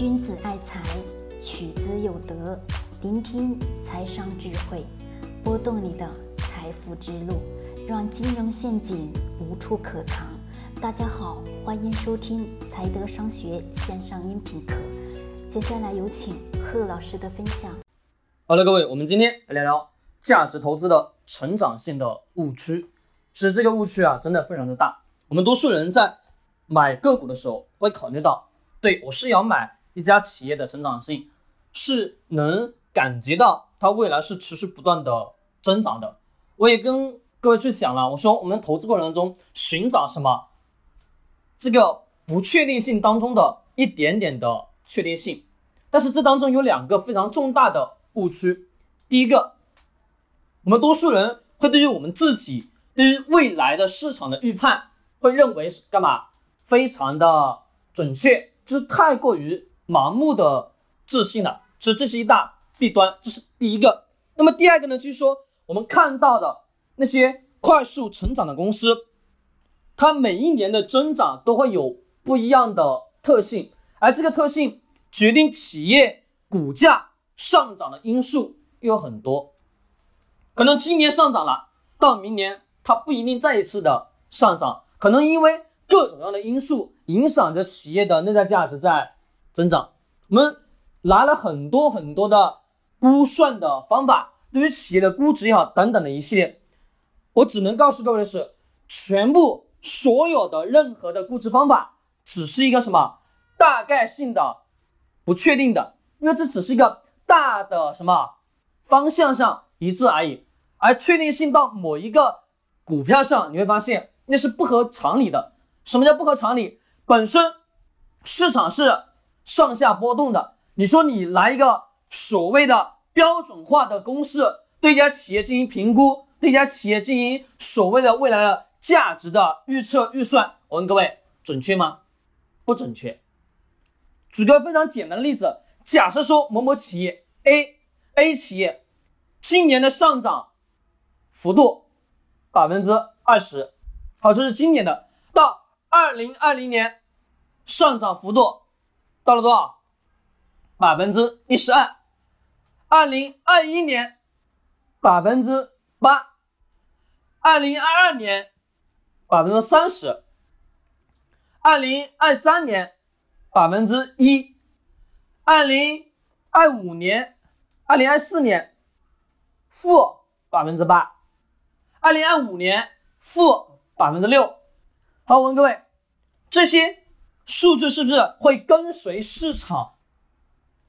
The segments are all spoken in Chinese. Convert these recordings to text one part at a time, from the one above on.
君子爱财，取之有德。聆听财商智慧，拨动你的财富之路，让金融陷阱无处可藏。大家好，欢迎收听财德商学线上音频课。接下来有请贺老师的分享。好了，各位，我们今天来聊聊价值投资的成长性的误区。是这个误区啊，真的非常的大。我们多数人在买个股的时候，会考虑到，对我是要买一家企业的成长性，是能感觉到它未来是持续不断的增长的。我也跟各位去讲了，我说我们投资过程中寻找什么？这个不确定性当中的一点点的确定性。但是这当中有两个非常重大的误区。第一个，我们多数人会对于我们自己。对于未来的市场的预判，会认为是干嘛？非常的准确，是太过于盲目的自信了，所以这是一大弊端，这是第一个。那么第二个呢，就是说我们看到的那些快速成长的公司，它每一年的增长都会有不一样的特性，而这个特性决定企业股价上涨的因素又有很多，可能今年上涨了，到明年。它不一定再一次的上涨，可能因为各种各样的因素影响着企业的内在价值在增长。我们拿了很多很多的估算的方法，对于企业的估值也好等等的一系列，我只能告诉各位的是，全部所有的任何的估值方法只是一个什么大概性的不确定的，因为这只是一个大的什么方向上一致而已，而确定性到某一个。股票上你会发现那是不合常理的。什么叫不合常理？本身市场是上下波动的。你说你来一个所谓的标准化的公式，对一家企业进行评估，对一家企业进行所谓的未来的价值的预测预算，我问各位，准确吗？不准确。举个非常简单的例子，假设说某某企业 A，A 企业今年的上涨幅度。百分之二十，好，这是今年的。到二零二零年，上涨幅度到了多少？百分之一十二。二零二一年，百分之八。二零二二年，百分之三十。二零二三年，百分之一。二零二五年，二零二四年，负百分之八。二零二五年负百分之六，好，我问各位，这些数据是不是会跟随市场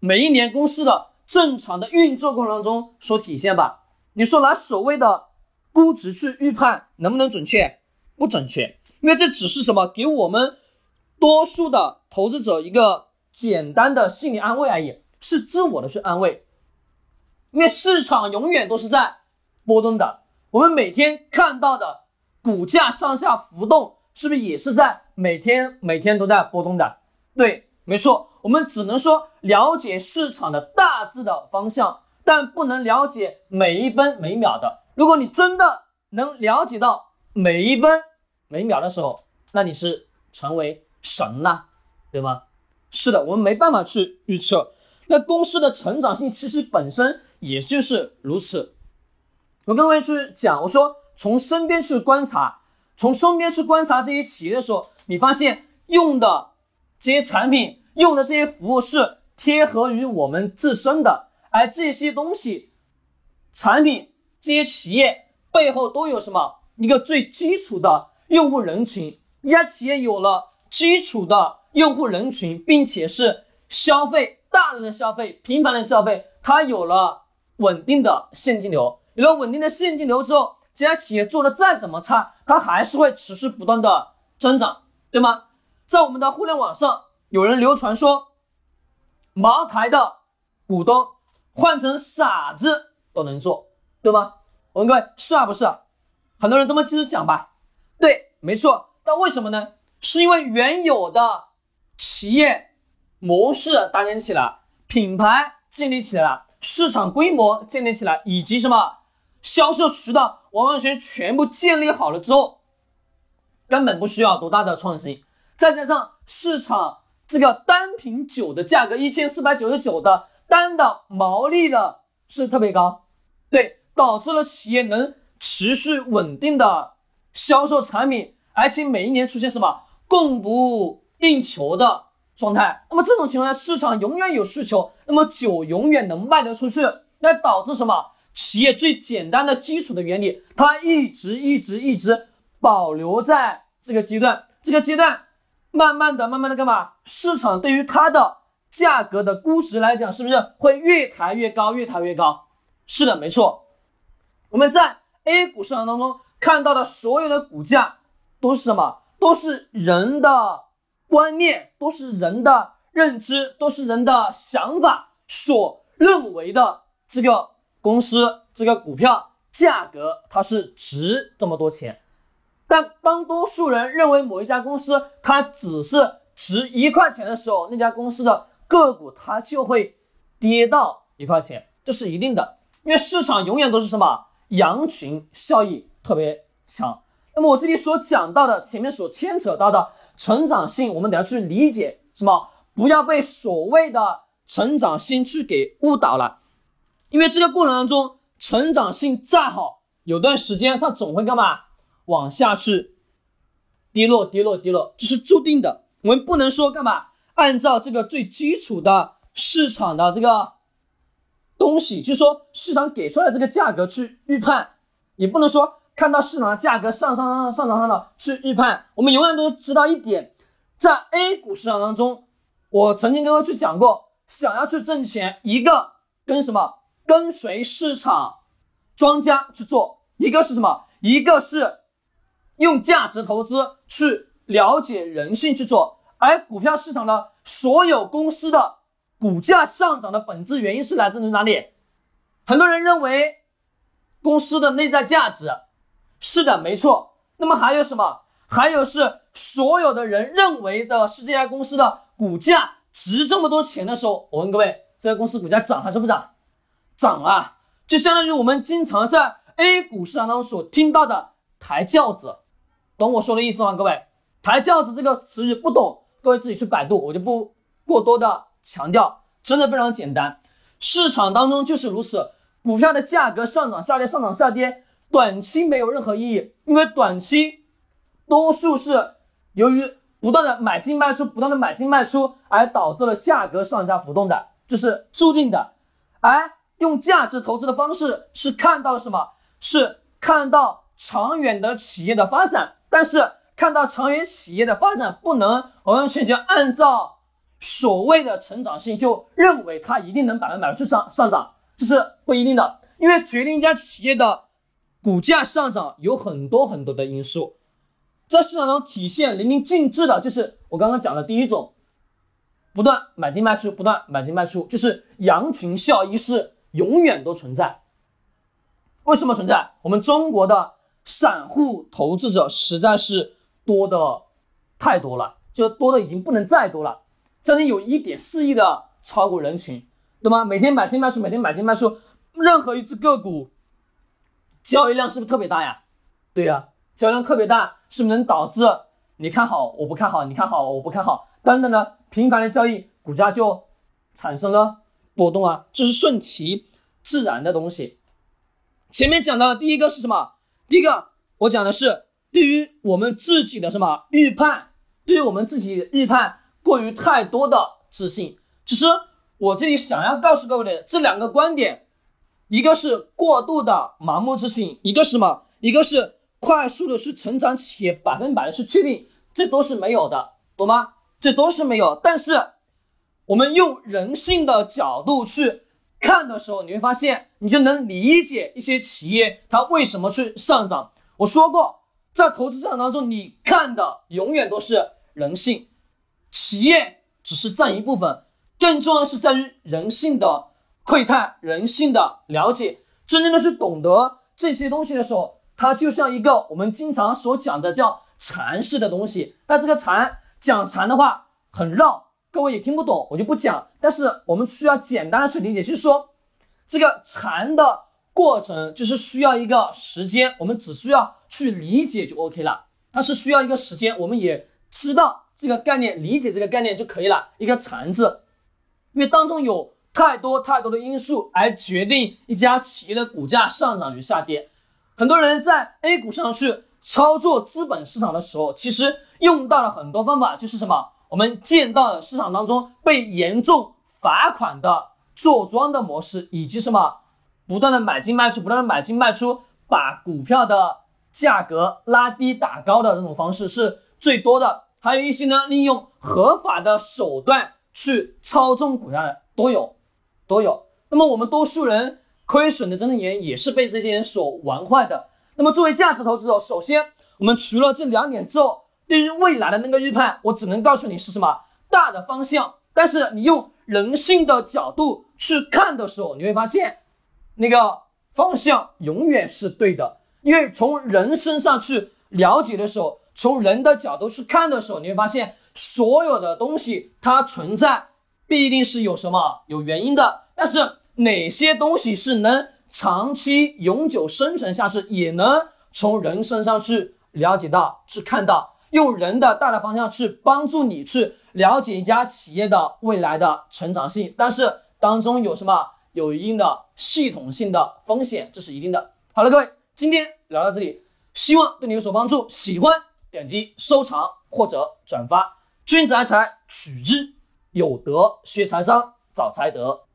每一年公司的正常的运作过程当中所体现吧？你说拿所谓的估值去预判能不能准确？不准确，因为这只是什么？给我们多数的投资者一个简单的心理安慰而已，是自我的去安慰，因为市场永远都是在波动的。我们每天看到的股价上下浮动，是不是也是在每天每天都在波动的？对，没错。我们只能说了解市场的大致的方向，但不能了解每一分每秒的。如果你真的能了解到每一分每秒的时候，那你是成为神了，对吗？是的，我们没办法去预测。那公司的成长性其实本身也就是如此。我跟各位去讲，我说从身边去观察，从身边去观察这些企业的时候，你发现用的这些产品，用的这些服务是贴合于我们自身的，而这些东西、产品、这些企业背后都有什么？一个最基础的用户人群。一家企业有了基础的用户人群，并且是消费大量的消费、频繁的消费，它有了稳定的现金流。有了稳定的现金流之后，这家企业做的再怎么差，它还是会持续不断的增长，对吗？在我们的互联网上，有人流传说，茅台的股东换成傻子都能做，对吗？我问各位，是啊不是？很多人这么继续讲吧。对，没错。但为什么呢？是因为原有的企业模式搭建起来，品牌建立起来了，市场规模建立起来，以及什么？销售渠道完完全全部建立好了之后，根本不需要多大的创新。再加上市场这个单瓶酒的价格一千四百九十九的单的毛利的是特别高，对，导致了企业能持续稳定的销售产品，而且每一年出现什么供不应求的状态。那么这种情况下，市场永远有需求，那么酒永远能卖得出去，那导致什么？企业最简单的基础的原理，它一直一直一直保留在这个阶段，这个阶段慢慢的慢慢的干嘛？市场对于它的价格的估值来讲，是不是会越抬越高，越抬越高？是的，没错。我们在 A 股市场当中看到的所有的股价都是什么？都是人的观念，都是人的认知，都是人的想法所认为的这个。公司这个股票价格它是值这么多钱，但当多数人认为某一家公司它只是值一块钱的时候，那家公司的个股它就会跌到一块钱，这是一定的，因为市场永远都是什么羊群效应特别强。那么我这里所讲到的前面所牵扯到的成长性，我们得要去理解什么，不要被所谓的成长性去给误导了。因为这个过程当中，成长性再好，有段时间它总会干嘛？往下去跌落，跌落，跌落，这是注定的。我们不能说干嘛？按照这个最基础的市场的这个东西，就是说市场给出来这个价格去预判，也不能说看到市场的价格上上上上涨上涨去预判。我们永远都知道一点，在 A 股市场当中，我曾经跟各位去讲过，想要去挣钱，一个跟什么？跟随市场庄家去做，一个是什么？一个是用价值投资去了解人性去做。而股票市场的所有公司的股价上涨的本质原因是来自于哪里？很多人认为公司的内在价值，是的，没错。那么还有什么？还有是所有的人认为的是这家公司的股价值这么多钱的时候，我问各位，这家公司股价涨还是不涨？涨啊，就相当于我们经常在 A 股市场当中所听到的抬轿子，懂我说的意思吗？各位，抬轿子这个词语不懂，各位自己去百度，我就不过多的强调，真的非常简单。市场当中就是如此，股票的价格上涨下跌，上涨下跌，短期没有任何意义，因为短期多数是由于不断的买进卖出，不断的买进卖出，而导致了价格上下浮动的，这是注定的，而。用价值投资的方式是看到什么？是看到长远的企业的发展，但是看到长远企业的发展不能完完全全按照所谓的成长性就认为它一定能百分百去涨上涨，这是不一定的。因为决定一家企业的股价上涨有很多很多的因素，在市场中体现淋漓尽致的就是我刚刚讲的第一种，不断买进卖出，不断买进卖出，就是羊群效应是。永远都存在，为什么存在？我们中国的散户投资者实在是多的太多了，就多的已经不能再多了。将近有一点四亿的炒股人群，对吗？每天买进卖出，每天买进卖出，任何一只个股交易量是不是特别大呀？对呀，交易量特别大，是不是能导致你看好我不看好，你看好我不看好，等等呢频繁的交易，股价就产生了。波动啊，这是顺其自然的东西。前面讲到的第一个是什么？第一个我讲的是对于我们自己的什么预判，对于我们自己预判过于太多的自信。其实我这里想要告诉各位的这两个观点，一个是过度的盲目自信，一个是什么？一个是快速的去成长企业，百分百的去确定，这都是没有的，懂吗？这都是没有，但是。我们用人性的角度去看的时候，你会发现，你就能理解一些企业它为什么去上涨。我说过，在投资市场当中，你看的永远都是人性，企业只是占一部分，更重要的是在于人性的窥探、人性的了解。真正的去懂得这些东西的时候，它就像一个我们经常所讲的叫禅式的东西。那这个禅讲禅的话很绕。各位也听不懂，我就不讲。但是我们需要简单的去理解，就是说，这个禅的过程就是需要一个时间，我们只需要去理解就 OK 了。它是需要一个时间，我们也知道这个概念，理解这个概念就可以了。一个残字，因为当中有太多太多的因素来决定一家企业的股价上涨与下跌。很多人在 A 股上去操作资本市场的时候，其实用到了很多方法，就是什么？我们见到了市场当中被严重罚款的坐庄的模式，以及什么不断的买进卖出，不断的买进卖出，把股票的价格拉低打高的这种方式是最多的。还有一些呢，利用合法的手段去操纵股价的都有，都有。那么我们多数人亏损的真正原因也是被这些人所玩坏的。那么作为价值投资者，首先我们除了这两点之后，对于未来的那个预判，我只能告诉你是什么大的方向。但是你用人性的角度去看的时候，你会发现那个方向永远是对的，因为从人身上去了解的时候。从人的角度去看的时候，你会发现所有的东西它存在必定是有什么有原因的。但是哪些东西是能长期永久生存下去，也能从人身上去了解到、去看到，用人的大的方向去帮助你去了解一家企业的未来的成长性。但是当中有什么有一定的系统性的风险，这是一定的。好了，各位，今天聊到这里，希望对你有所帮助。喜欢。点击收藏或者转发，君子爱财，取之有德；学财商，找财德。